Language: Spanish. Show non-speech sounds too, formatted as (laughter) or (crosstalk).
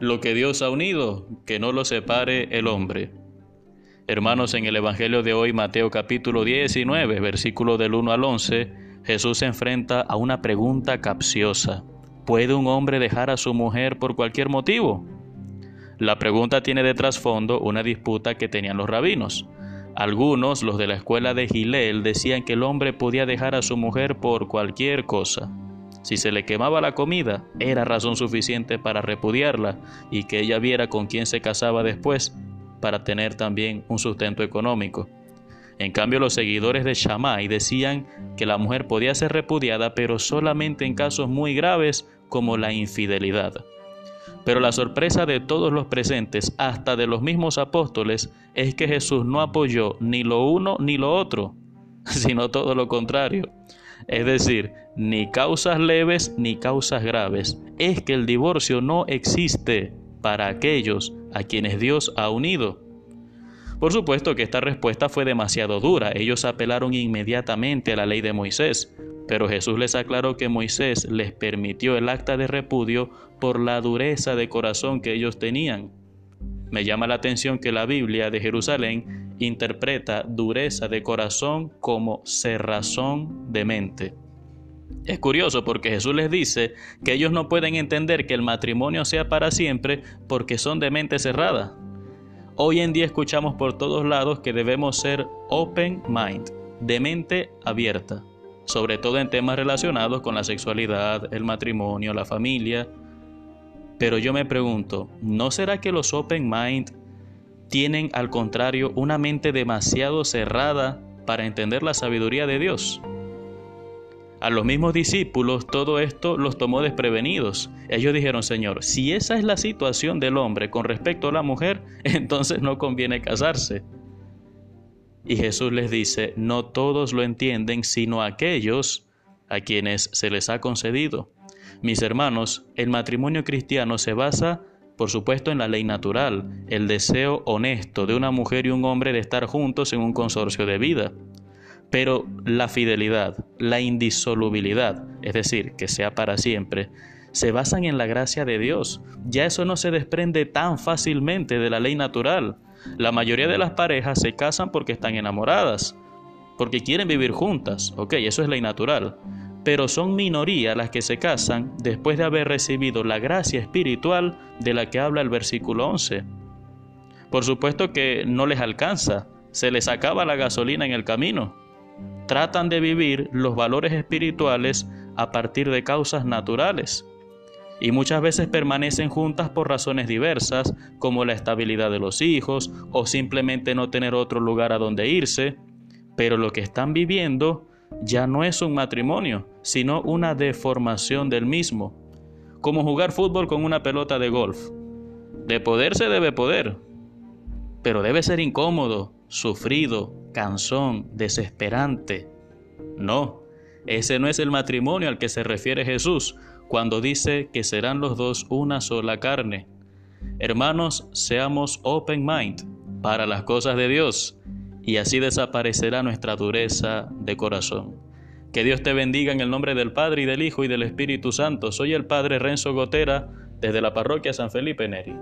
Lo que Dios ha unido, que no lo separe el hombre. Hermanos, en el Evangelio de hoy, Mateo capítulo 19, versículo del 1 al 11, Jesús se enfrenta a una pregunta capciosa. ¿Puede un hombre dejar a su mujer por cualquier motivo? La pregunta tiene de trasfondo una disputa que tenían los rabinos. Algunos, los de la escuela de Gilel, decían que el hombre podía dejar a su mujer por cualquier cosa. Si se le quemaba la comida, era razón suficiente para repudiarla y que ella viera con quién se casaba después para tener también un sustento económico. En cambio, los seguidores de Shammai decían que la mujer podía ser repudiada, pero solamente en casos muy graves como la infidelidad. Pero la sorpresa de todos los presentes, hasta de los mismos apóstoles, es que Jesús no apoyó ni lo uno ni lo otro, (laughs) sino todo lo contrario. Es decir, ni causas leves ni causas graves. Es que el divorcio no existe para aquellos a quienes Dios ha unido. Por supuesto que esta respuesta fue demasiado dura. Ellos apelaron inmediatamente a la ley de Moisés, pero Jesús les aclaró que Moisés les permitió el acta de repudio por la dureza de corazón que ellos tenían. Me llama la atención que la Biblia de Jerusalén interpreta dureza de corazón como cerrazón de mente. Es curioso porque Jesús les dice que ellos no pueden entender que el matrimonio sea para siempre porque son de mente cerrada. Hoy en día escuchamos por todos lados que debemos ser open mind, de mente abierta sobre todo en temas relacionados con la sexualidad, el matrimonio, la familia. Pero yo me pregunto, ¿no será que los open mind tienen al contrario una mente demasiado cerrada para entender la sabiduría de Dios? A los mismos discípulos todo esto los tomó desprevenidos. Ellos dijeron, Señor, si esa es la situación del hombre con respecto a la mujer, (laughs) entonces no conviene casarse. Y Jesús les dice, no todos lo entienden, sino aquellos a quienes se les ha concedido. Mis hermanos, el matrimonio cristiano se basa, por supuesto, en la ley natural, el deseo honesto de una mujer y un hombre de estar juntos en un consorcio de vida. Pero la fidelidad, la indisolubilidad, es decir, que sea para siempre, se basan en la gracia de Dios. Ya eso no se desprende tan fácilmente de la ley natural. La mayoría de las parejas se casan porque están enamoradas, porque quieren vivir juntas, ok, eso es ley natural. Pero son minoría las que se casan después de haber recibido la gracia espiritual de la que habla el versículo 11. Por supuesto que no les alcanza, se les acaba la gasolina en el camino. Tratan de vivir los valores espirituales a partir de causas naturales y muchas veces permanecen juntas por razones diversas, como la estabilidad de los hijos o simplemente no tener otro lugar a donde irse, pero lo que están viviendo ya no es un matrimonio, sino una deformación del mismo, como jugar fútbol con una pelota de golf. De poder se debe poder, pero debe ser incómodo, sufrido, cansón, desesperante. No, ese no es el matrimonio al que se refiere Jesús, cuando dice que serán los dos una sola carne. Hermanos, seamos open mind para las cosas de Dios y así desaparecerá nuestra dureza de corazón. Que Dios te bendiga en el nombre del Padre y del Hijo y del Espíritu Santo. Soy el Padre Renzo Gotera desde la parroquia San Felipe Neri.